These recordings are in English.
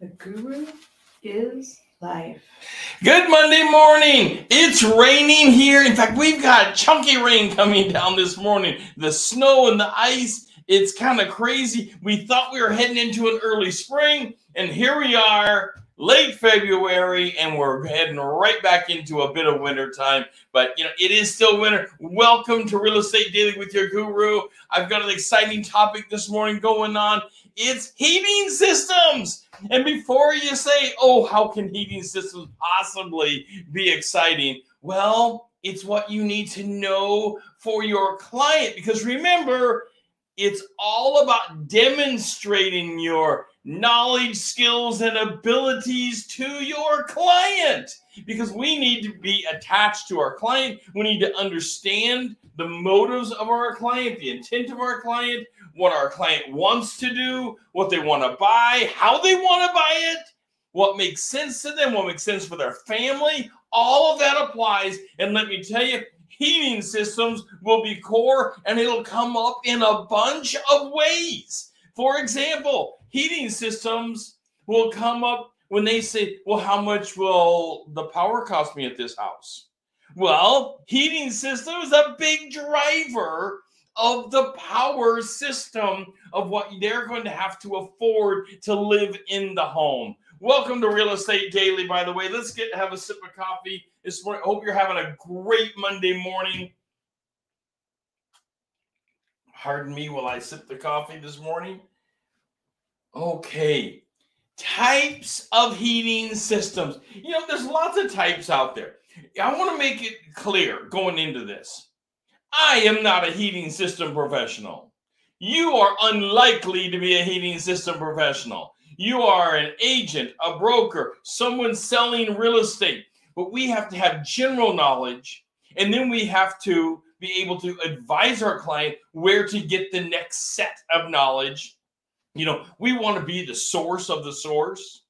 The guru is life. Good Monday morning. It's raining here. In fact, we've got chunky rain coming down this morning. The snow and the ice, it's kind of crazy. We thought we were heading into an early spring, and here we are, late February, and we're heading right back into a bit of winter time. But you know, it is still winter. Welcome to Real Estate Daily with your guru. I've got an exciting topic this morning going on. It's heating systems. And before you say, oh, how can heating systems possibly be exciting? Well, it's what you need to know for your client. Because remember, it's all about demonstrating your knowledge, skills, and abilities to your client. Because we need to be attached to our client. We need to understand the motives of our client, the intent of our client, what our client wants to do, what they want to buy, how they want to buy it, what makes sense to them, what makes sense for their family. All of that applies. And let me tell you, heating systems will be core and it'll come up in a bunch of ways. For example, heating systems will come up when they say, Well, how much will the power cost me at this house? Well, heating system is a big driver of the power system of what they're going to have to afford to live in the home. Welcome to Real Estate Daily, by the way. Let's get have a sip of coffee this morning. Hope you're having a great Monday morning. Pardon me while I sip the coffee this morning. Okay. Types of heating systems. You know, there's lots of types out there. I want to make it clear going into this I am not a heating system professional. You are unlikely to be a heating system professional. You are an agent, a broker, someone selling real estate. But we have to have general knowledge, and then we have to be able to advise our client where to get the next set of knowledge. You know, we want to be the source of the source.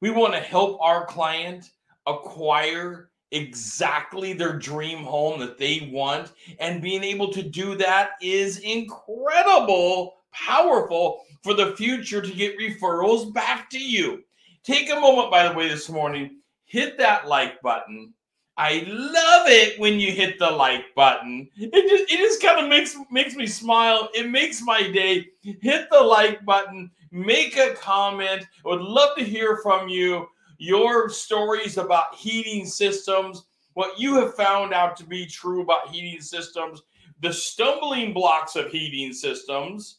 We want to help our client acquire exactly their dream home that they want. And being able to do that is incredible, powerful for the future to get referrals back to you. Take a moment, by the way, this morning, hit that like button. I love it when you hit the like button. It just it just kind of makes makes me smile. It makes my day. Hit the like button, make a comment. I would love to hear from you your stories about heating systems, what you have found out to be true about heating systems, the stumbling blocks of heating systems,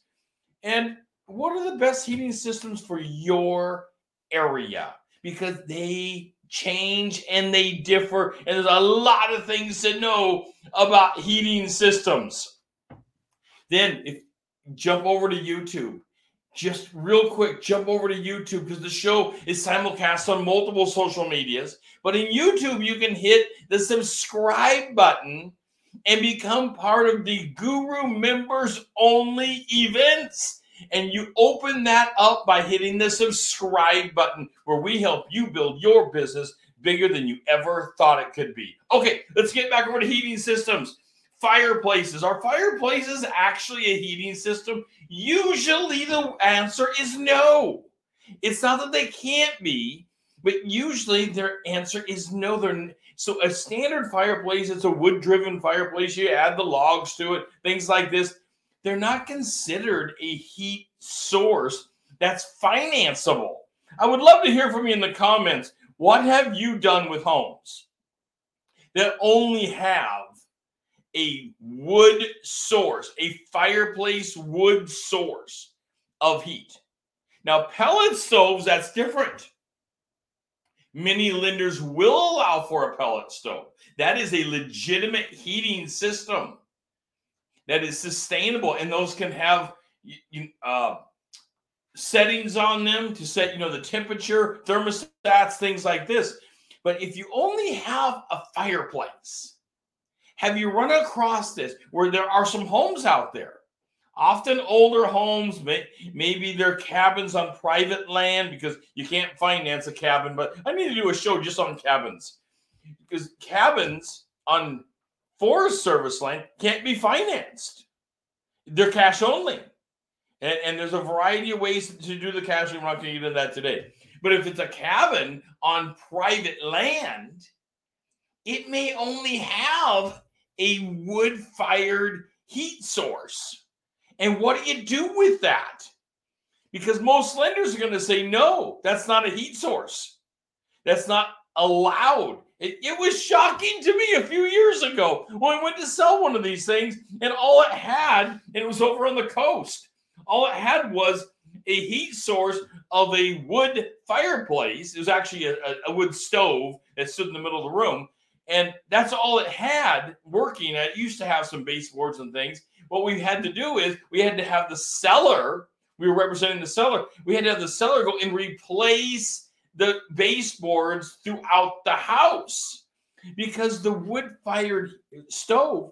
and what are the best heating systems for your area? Because they change and they differ and there's a lot of things to know about heating systems. Then if jump over to youtube just real quick, jump over to YouTube because the show is simulcast on multiple social medias. But in YouTube, you can hit the subscribe button and become part of the Guru members only events. And you open that up by hitting the subscribe button where we help you build your business bigger than you ever thought it could be. Okay, let's get back over to heating systems fireplaces. Are fireplaces actually a heating system? Usually the answer is no. It's not that they can't be, but usually their answer is no. They're so a standard fireplace, it's a wood-driven fireplace. You add the logs to it, things like this. They're not considered a heat source that's financeable. I would love to hear from you in the comments. What have you done with homes that only have a wood source, a fireplace wood source of heat. Now, pellet stoves, that's different. Many lenders will allow for a pellet stove. That is a legitimate heating system that is sustainable, and those can have uh, settings on them to set, you know, the temperature, thermostats, things like this. But if you only have a fireplace, have you run across this where there are some homes out there? Often older homes, maybe they're cabins on private land because you can't finance a cabin. But I need to do a show just on cabins because cabins on Forest Service land can't be financed. They're cash only. And, and there's a variety of ways to do the cash. We're not going to get into that today. But if it's a cabin on private land, it may only have a wood fired heat source. And what do you do with that? Because most lenders are going to say, no, that's not a heat source. That's not allowed. It, it, was shocking to me a few years ago when I went to sell one of these things, and all it had, and it was over on the coast, all it had was a heat source of a wood fireplace. It was actually a, a, a wood stove that stood in the middle of the room. And that's all it had working. It used to have some baseboards and things. What we had to do is we had to have the seller, we were representing the seller, we had to have the seller go and replace the baseboards throughout the house because the wood fired stove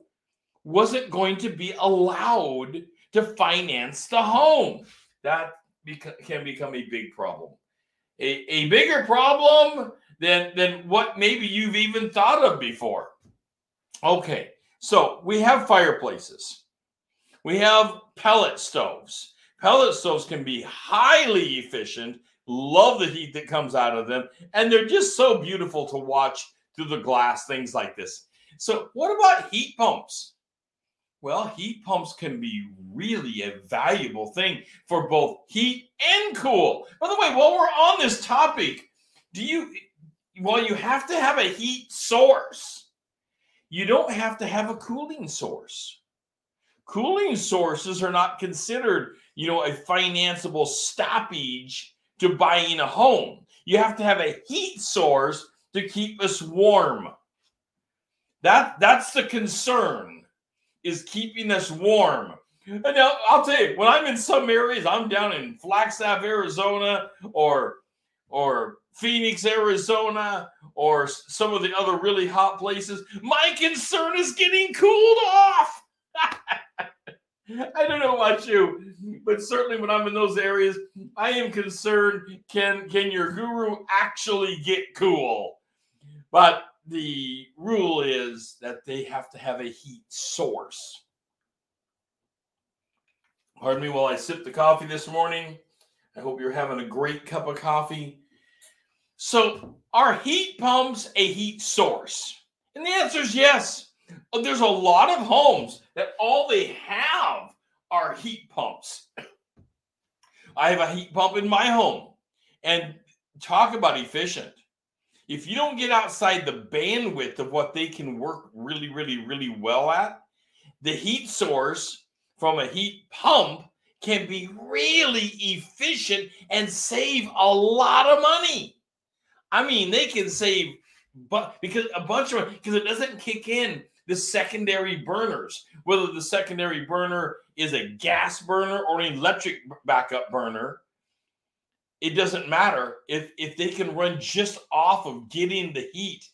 wasn't going to be allowed to finance the home. That beca- can become a big problem. A, a bigger problem than, than what maybe you've even thought of before. Okay, so we have fireplaces, we have pellet stoves. Pellet stoves can be highly efficient. Love the heat that comes out of them. And they're just so beautiful to watch through the glass things like this. So what about heat pumps? Well heat pumps can be really a valuable thing for both heat and cool. By the way while we're on this topic do you well you have to have a heat source you don't have to have a cooling source cooling sources are not considered you know a financeable stoppage to buying a home. You have to have a heat source to keep us warm. That that's the concern is keeping us warm. And now I'll tell you, when I'm in some areas, I'm down in Flagstaff, Arizona, or or Phoenix, Arizona, or some of the other really hot places. My concern is getting cooled off. I don't know about you, but certainly when I'm in those areas, I am concerned can can your guru actually get cool? But the rule is that they have to have a heat source. Pardon me while I sip the coffee this morning. I hope you're having a great cup of coffee. So, are heat pumps a heat source? And the answer is yes. Uh, there's a lot of homes that all they have are heat pumps. I have a heat pump in my home. And talk about efficient. If you don't get outside the bandwidth of what they can work really, really, really well at, the heat source from a heat pump can be really efficient and save a lot of money. I mean, they can save, but because a bunch of because it doesn't kick in the secondary burners, whether the secondary burner is a gas burner or an electric backup burner, it doesn't matter if if they can run just off of getting the heat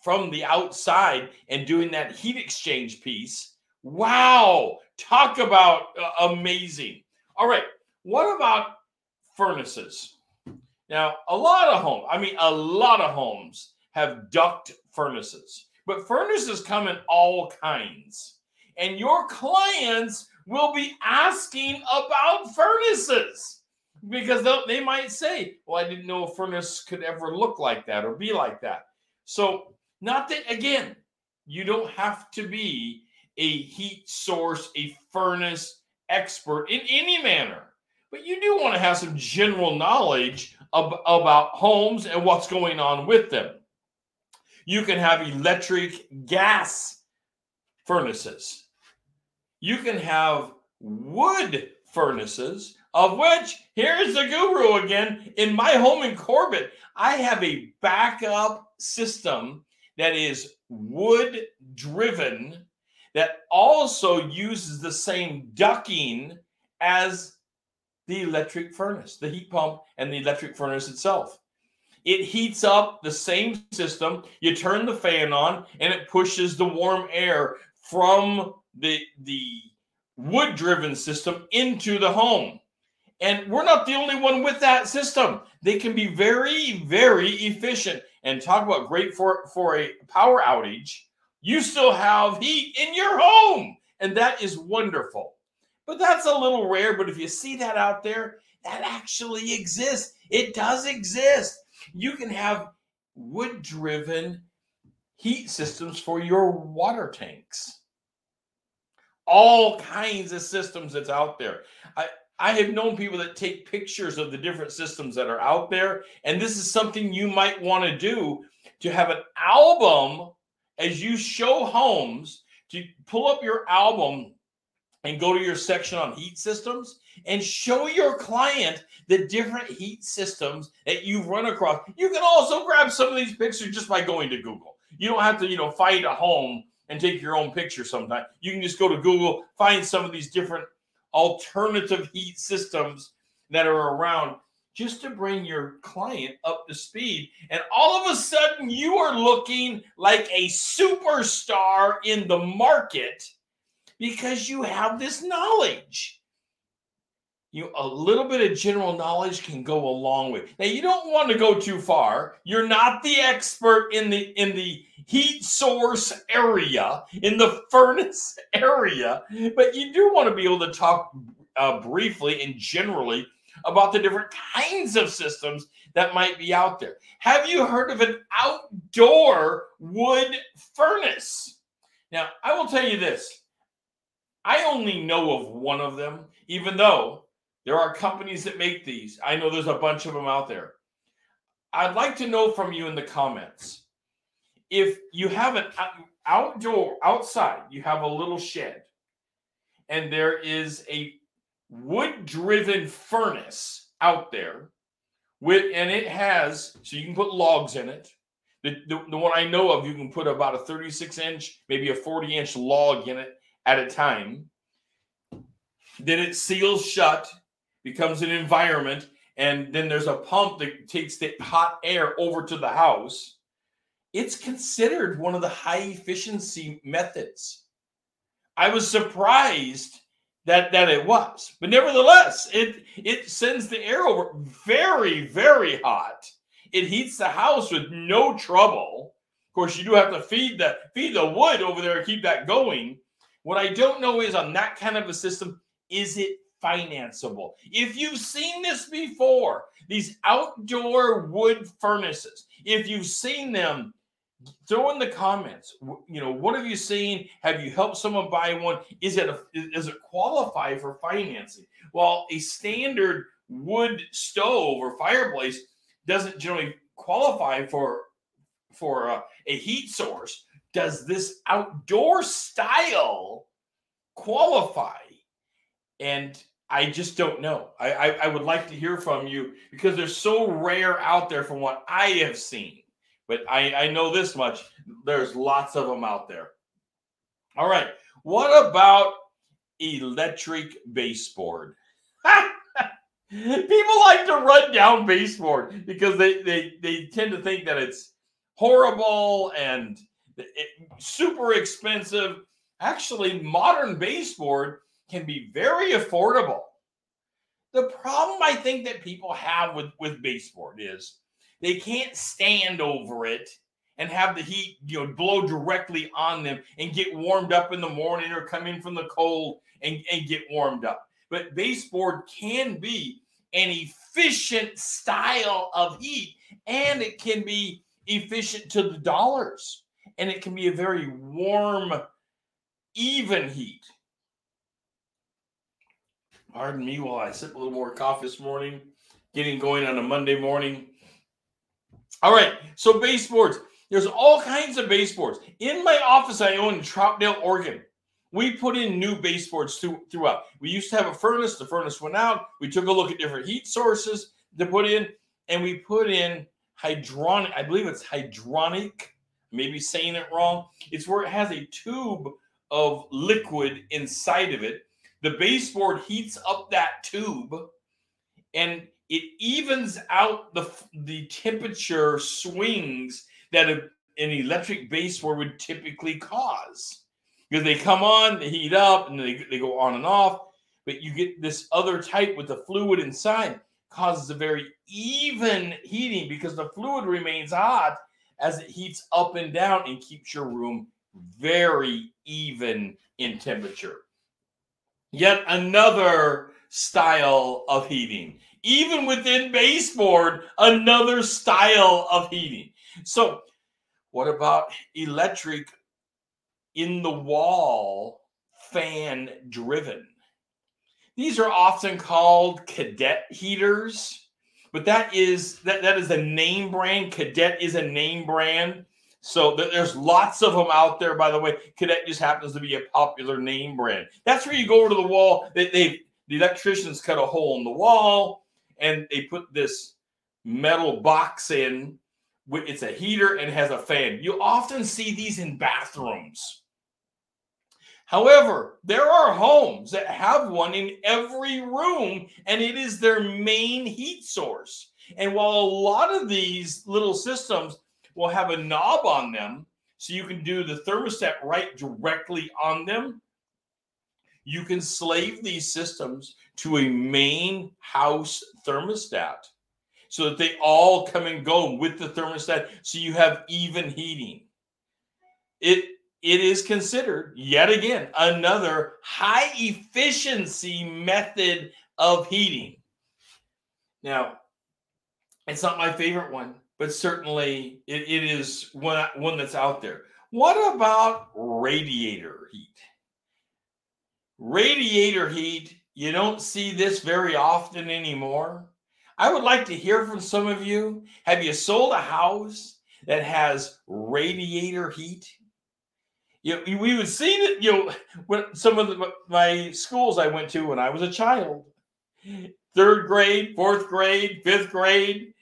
from the outside and doing that heat exchange piece. Wow, talk about uh, amazing. All right, what about furnaces? Now, a lot of homes, I mean, a lot of homes have duct furnaces. But furnaces come in all kinds. And your clients will be asking about furnaces because they might say, Well, I didn't know a furnace could ever look like that or be like that. So, not that, again, you don't have to be a heat source, a furnace expert in any manner, but you do want to have some general knowledge of, about homes and what's going on with them. You can have electric gas furnaces. You can have wood furnaces, of which here's the guru again. In my home in Corbett, I have a backup system that is wood driven that also uses the same ducting as the electric furnace, the heat pump, and the electric furnace itself. It heats up the same system. You turn the fan on and it pushes the warm air from the, the wood driven system into the home. And we're not the only one with that system. They can be very, very efficient. And talk about great for, for a power outage. You still have heat in your home. And that is wonderful. But that's a little rare. But if you see that out there, that actually exists. It does exist. You can have wood driven heat systems for your water tanks. All kinds of systems that's out there. I, I have known people that take pictures of the different systems that are out there. And this is something you might want to do to have an album as you show homes to pull up your album and go to your section on heat systems and show your client the different heat systems that you've run across. You can also grab some of these pictures just by going to Google. You don't have to, you know, find a home and take your own picture sometimes. You can just go to Google, find some of these different alternative heat systems that are around just to bring your client up to speed. And all of a sudden, you are looking like a superstar in the market because you have this knowledge. You a little bit of general knowledge can go a long way. Now you don't want to go too far. You're not the expert in the in the heat source area, in the furnace area, but you do want to be able to talk uh, briefly and generally about the different kinds of systems that might be out there. Have you heard of an outdoor wood furnace? Now, I will tell you this I only know of one of them, even though there are companies that make these. I know there's a bunch of them out there. I'd like to know from you in the comments if you have an outdoor, outside, you have a little shed, and there is a wood driven furnace out there with and it has so you can put logs in it the, the, the one i know of you can put about a 36 inch maybe a 40 inch log in it at a time. Then it seals shut, becomes an environment, and then there's a pump that takes the hot air over to the house. It's considered one of the high efficiency methods. I was surprised that that it was, but nevertheless, it it sends the air over very very hot. It heats the house with no trouble. Of course, you do have to feed the feed the wood over there to keep that going. What I don't know is on that kind of a system, is it financeable? If you've seen this before, these outdoor wood furnaces, if you've seen them, throw in the comments. You know, what have you seen? Have you helped someone buy one? Is it a, does it qualify for financing? Well, a standard wood stove or fireplace doesn't generally qualify for for a, a heat source does this outdoor style qualify? And I just don't know. I, I, I, would like to hear from you because they're so rare out there from what I have seen. But I, I know this much there's lots of them out there. All right. What about electric baseboard? People like to run down baseboard because they, they, they tend to think that it's horrible and it, super expensive. Actually, modern baseboard can be very affordable. The problem I think that people have with, with baseboard is they can't stand over it and have the heat you know blow directly on them and get warmed up in the morning or come in from the cold and, and get warmed up. But baseboard can be an efficient style of heat and it can be efficient to the dollars and it can be a very warm, even heat. Pardon me while I sip a little more coffee this morning, getting going on a Monday morning. All right, so baseboards. There's all kinds of baseboards. In my office, I own in Troutdale, Oregon. We put in new baseboards through, throughout. We used to have a furnace. The furnace went out. We took a look at different heat sources to put in, and we put in hydronic. I believe it's hydronic maybe saying it wrong. It's where it has a tube of liquid inside of it. The baseboard heats up that tube and it evens out the, the temperature swings that a, an electric baseboard would typically cause. Because they come on, they heat up, and they, they go on and off. But you get this other type with the fluid inside causes a very even heating because the fluid remains hot as it heats up and down and keeps your room very even in temperature. Yet another style of heating. Even within baseboard, another style of heating. So, what about electric in the wall fan driven? These are often called cadet heaters, but that is that, that is a name brand. Cadet is a name brand. So there's lots of them out there, by the way. Cadet just happens to be a popular name brand. That's where you go over to the wall. They, they the electricians cut a hole in the wall and they put this metal box in. It's a heater and has a fan. You often see these in bathrooms. However, there are homes that have one in every room, and it is their main heat source. And while a lot of these little systems will have a knob on them so you can do the thermostat right directly on them. You can slave these systems to a main house thermostat so that they all come and go with the thermostat so you have even heating. It it is considered yet again another high efficiency method of heating. Now, it's not my favorite one but certainly it, it is one, one that's out there. What about radiator heat? Radiator heat, you don't see this very often anymore. I would like to hear from some of you. Have you sold a house that has radiator heat? You we would see that, you know, when some of the, my schools I went to when I was a child, third grade, fourth grade, fifth grade,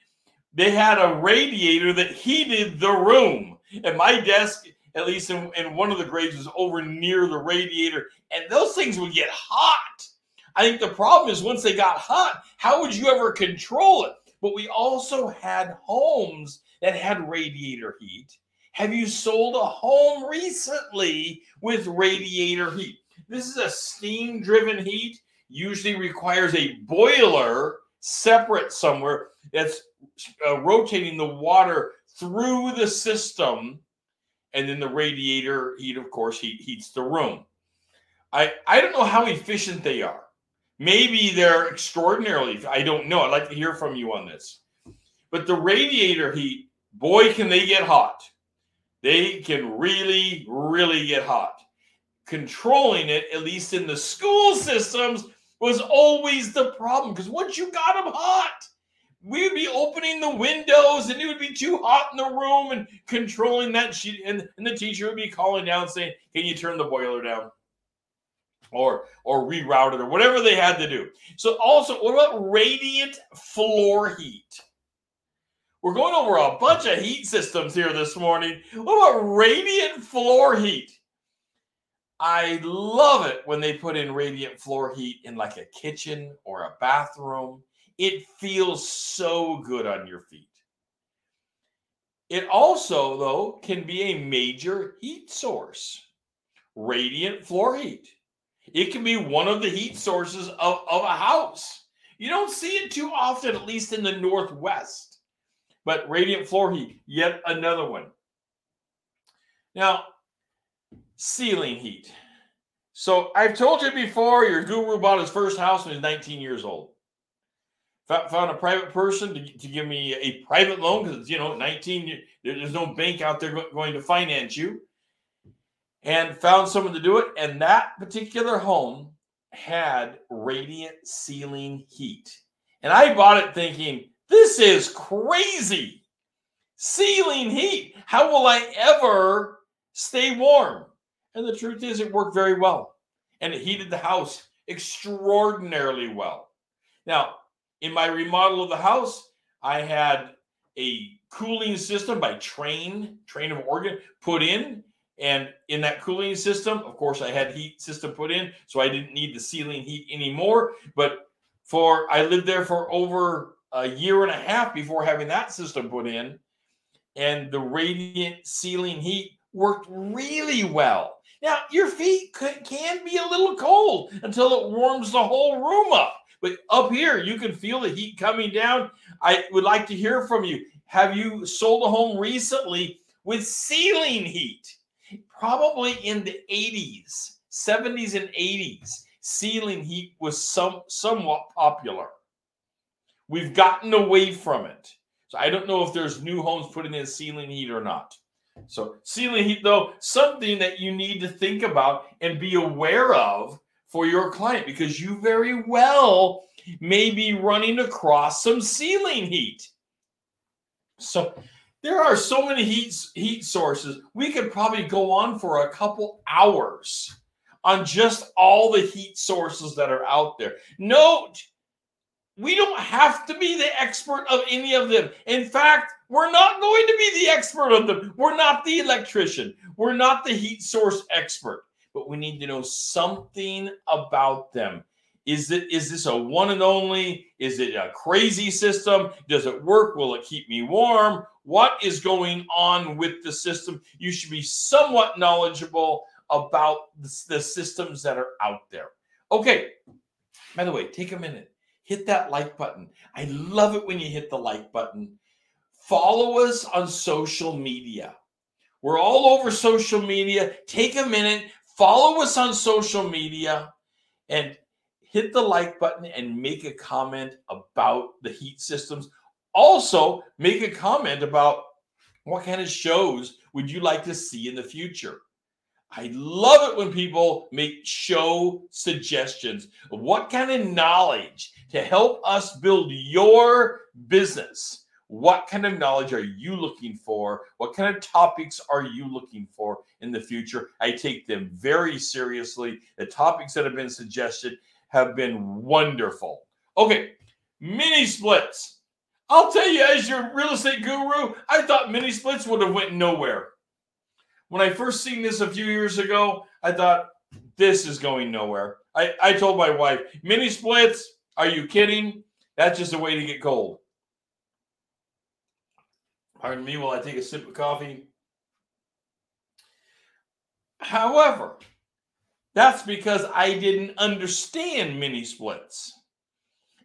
they had a radiator that heated the room. And my desk, at least in, in one of the grades, was over near the radiator, and those things would get hot. I think the problem is once they got hot, how would you ever control it? But we also had homes that had radiator heat. Have you sold a home recently with radiator heat? This is a steam driven heat, usually requires a boiler separate somewhere that's uh, rotating the water through the system and then the radiator heat of course heat, heats the room. I i don't know how efficient they are. Maybe they're extraordinarily i don't know. I'd like to hear from you on this. But the radiator heat boy can they get hot they can really really get hot. Controlling it at least in the school systems was always the problem because once you got them hot we would be opening the windows and it would be too hot in the room and controlling that sheet and, and the teacher would be calling down saying can you turn the boiler down? Or or reroute it or whatever they had to do. So also what about radiant floor heat we're going over a bunch of heat systems here this morning what about radiant floor heat i love it when they put in radiant floor heat in like a kitchen or a bathroom it feels so good on your feet. It also, though, can be a major heat source. Radiant floor heat. It can be one of the heat sources of, of a house. You don't see it too often, at least in the Northwest. But radiant floor heat, yet another one. Now, ceiling heat. So I've told you before, your guru bought his first house when he was 19 years old found a private person to, to give me a private loan because you know 19 there's no bank out there going to finance you and found someone to do it and that particular home had radiant ceiling heat and i bought it thinking this is crazy. Ceiling heat. How will i ever stay warm? And the truth is it worked very well. And it heated the house extraordinarily well. Now in my remodel of the house, I had a cooling system by Trane, Trane of Oregon, put in. And in that cooling system, of course, I had heat system put in, so I didn't need the ceiling heat anymore. But for I lived there for over a year and a half before having that system put in, and the radiant ceiling heat worked really well. Now, your feet could, can be a little cold until it warms the whole room up. But up here, you can feel the heat coming down. I would like to hear from you. Have you sold a home recently with ceiling heat? Probably in the 80s, 70s, and 80s. ceiling heat was some somewhat popular. We've gotten away from it. So I don't know if there's new homes putting in ceiling heat or not. So ceiling heat, though, something that you need to think about and be aware of for your client because you very well may be running across some ceiling heat. So there are so many heat heat sources. We could probably go on for a couple hours on just all the heat sources that are out there. Note, we don't have to be the expert of any of them. In fact, we're not going to be the expert of them. We're not the electrician. We're not the heat source expert, but we need to know something about them. Is it is this a one and only? Is it a crazy system? Does it work? Will it keep me warm? What is going on with the system? You should be somewhat knowledgeable about the, the systems that are out there. Okay. By the way, take a minute. Hit that like button. I love it when you hit the like button. Follow us on social media. We're all over social media. Take a minute, follow us on social media, and hit the like button and make a comment about the heat systems. Also, make a comment about what kind of shows would you like to see in the future. I love it when people make show suggestions what kind of knowledge to help us build your business. What kind of knowledge are you looking for? What kind of topics are you looking for in the future? I take them very seriously. The topics that have been suggested have been wonderful. Okay, mini splits. I'll tell you, as your real estate guru, I thought mini splits would have went nowhere. When I first seen this a few years ago, I thought this is going nowhere. I, I told my wife, mini splits, are you kidding? That's just a way to get cold. Pardon me while I take a sip of coffee. However, that's because I didn't understand mini splits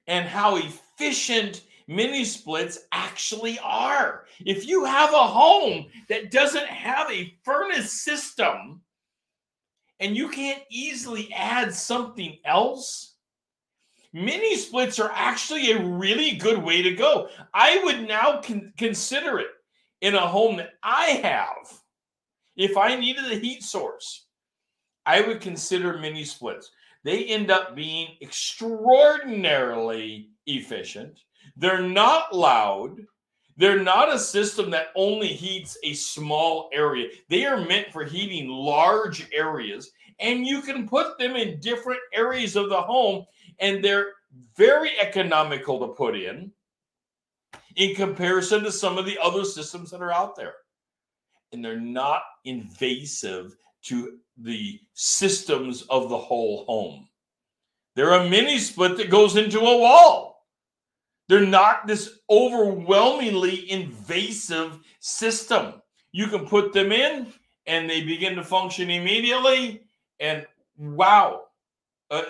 and how efficient mini splits actually are. If you have a home that doesn't have a furnace system and you can't easily add something else, mini splits are actually a really good way to go. I would now con- consider it in a home that I have. If I needed a heat source, I would consider mini splits. They end up being extraordinarily efficient. They're not loud. They're not a system that only heats a small area. They are meant for heating large areas, and you can put them in different areas of the home, and they're very economical to put in in comparison to some of the other systems that are out there. And they're not invasive to the systems of the whole home. They're a mini split that goes into a wall. They're not this overwhelmingly invasive system. You can put them in and they begin to function immediately. And wow, uh,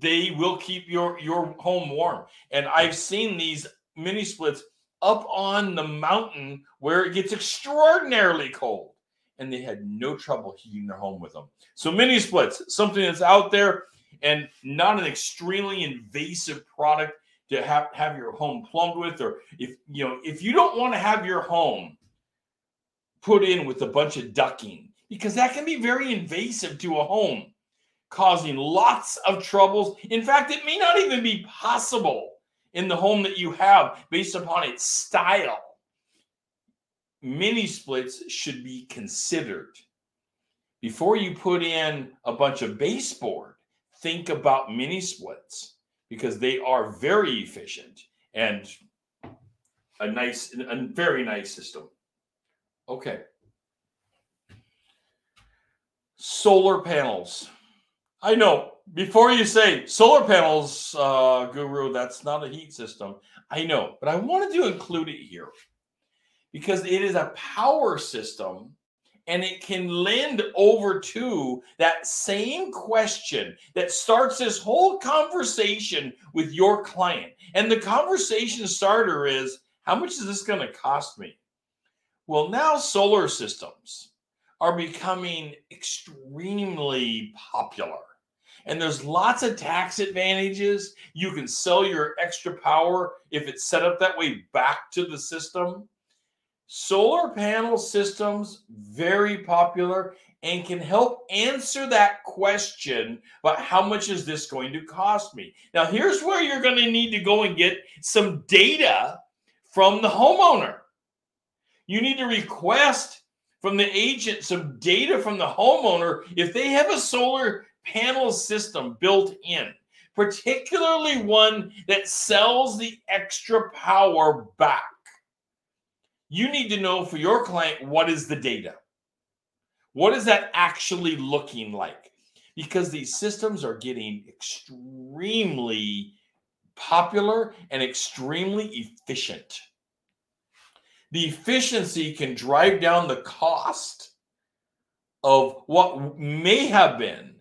they will keep your, your home warm. And I've seen these mini splits up on the mountain where it gets extraordinarily cold and they had no trouble heating their home with them. So mini splits, something that's out there and not an extremely invasive product to have, have your home plumbed with or if you know if you don't want to have your home put in with a bunch of ducting because that can be very invasive to a home causing lots of troubles. In fact it may not even be possible in the home that you have based upon its style. Mini splits should be considered. Before you put in a bunch of baseboard think about mini splits because they are very efficient and a nice a very nice system. Okay. Solar panels. I know before you say solar panels uh, guru that's not a heat system. I know but i wanted to include it here because it is a power system and it can lend over to that same question that starts this whole conversation with your client. And the conversation starter is how much is this going to cost me? Well, now solar systems are becoming extremely popular. and there's lots of tax advantages. You can sell your extra power if it's set up that way back to the system. Solar panel systems, very popular and can help answer that question about how much is this going to cost me. Now, here's where you're going to need to go and get some data from the homeowner. You need to request from the agent some data from the homeowner if they have a solar panel system built in, particularly one that sells the extra power back. You need to know for your client what is the data. What is that actually looking like? Because these systems are getting extremely popular and extremely efficient. The efficiency can drive down the cost of what may have been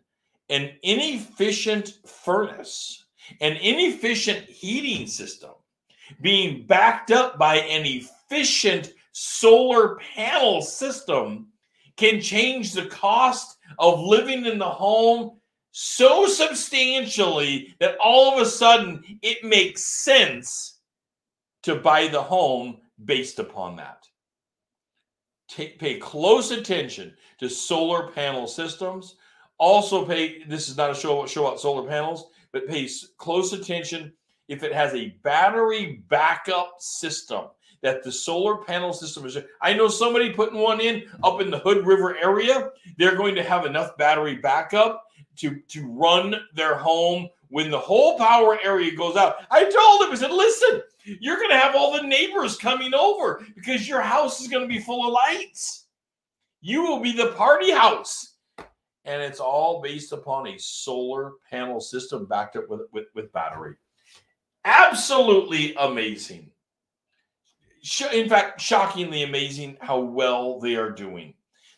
an inefficient furnace, an inefficient heating system being backed up by an efficient solar panel system can change the cost of living in the home so substantially that all of a sudden it makes sense to buy the home based upon that. Take, pay close attention to solar panel systems. Also, pay this is not a show, show out solar panels, but pay close attention if it has a battery backup system that the solar panel system is. I know somebody putting one in up in the Hood River area. They're going to have enough battery backup to to run their home when the whole power area goes out. I told them, I said, listen, you're going to have all the neighbors coming over because your house is going to be full of lights. You will be the party house. And it's all based upon a solar panel system backed up with, with, with battery. Absolutely amazing in fact, shockingly amazing how well they are doing.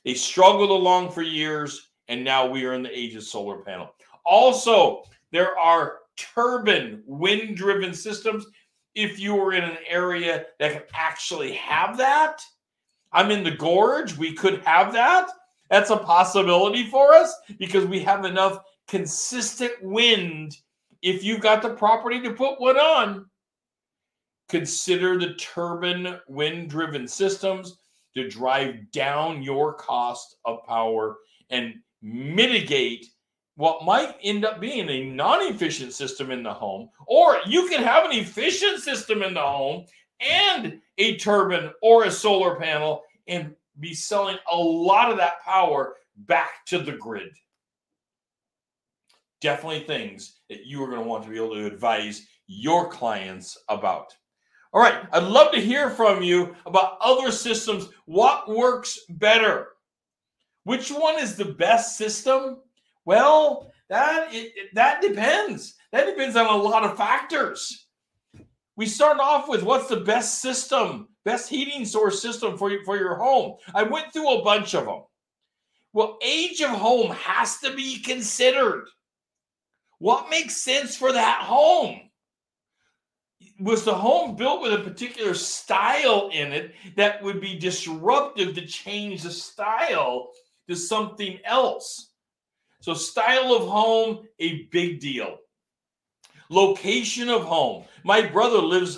They struggled along for years, and now we are in the age of solar panel. Also, there are turbine wind driven systems. If you are in an area that can actually have that, I'm in the gorge, we could have that. That's a possibility for us because we have enough consistent wind. If you've got the property to put one on, Consider the turbine wind driven systems to drive down your cost of power and mitigate what might end up being a non efficient system in the home. Or you can have an efficient system in the home and a turbine or a solar panel and be selling a lot of that power back to the grid. Definitely things that you are going to want to be able to advise your clients about. All right, I'd love to hear from you about other systems. What works better? Which one is the best system? Well, that it, that depends. That depends on a lot of factors. We start off with what's the best system, best heating source system for you, for your home. I went through a bunch of them. Well, age of home has to be considered. What makes sense for that home? Was the home built with a particular style in it that would be disruptive to change the style to something else. So, style of home, a big deal. Location of home. My brother lives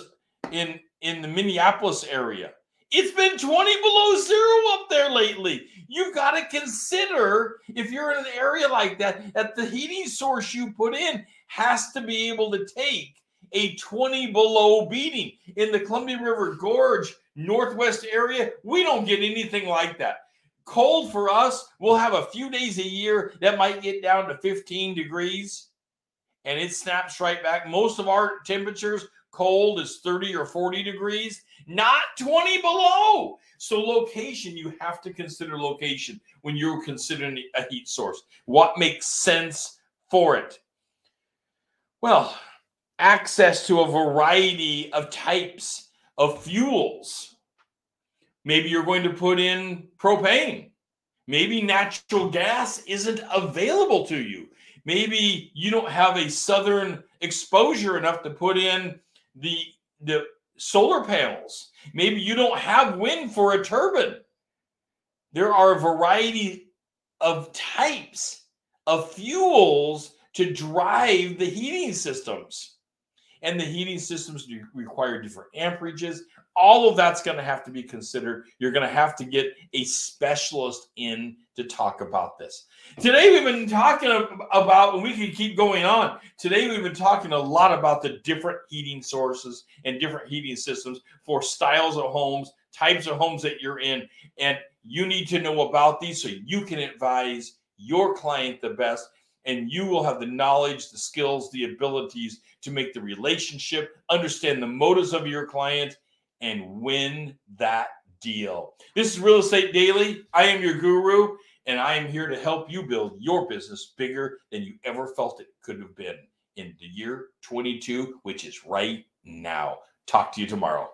in in the Minneapolis area. It's been 20 below zero up there lately. You've got to consider if you're in an area like that, that the heating source you put in has to be able to take a 20 below beating. In the Columbia River Gorge, Northwest area, we don't get anything like that. Cold for us, we'll have a few days a year that might get down to 15 degrees and it snaps right back. Most of our temperatures, cold is 30 or 40 degrees, not 20 below. So, location, you have to consider location when you're considering a heat source. What makes sense for it? Well, access to a variety of types of fuels. Maybe you're going to put in propane. Maybe natural gas isn't available to you. Maybe you don't have a southern exposure enough to put in the, the solar panels. Maybe you don't have wind for a turbine. There are a variety of types of fuels to drive the heating systems. And the heating systems require different amperages. All of that's going to have to be considered. You're going to have to get a specialist in to talk about this. Today, we've been talking about, and we can keep going on. Today, we've been talking a lot about the different heating sources and different heating systems for styles of homes, types of homes that you're in. And you need to know about these so you can advise your client the best and you will have the knowledge, the skills, the abilities to make the relationship, understand the motives of your client, and win that deal. This is Real Estate Daily. I am your guru, and I am here to help you build your business bigger than you ever felt it could have been in the year 22, which is right now. Talk to you tomorrow.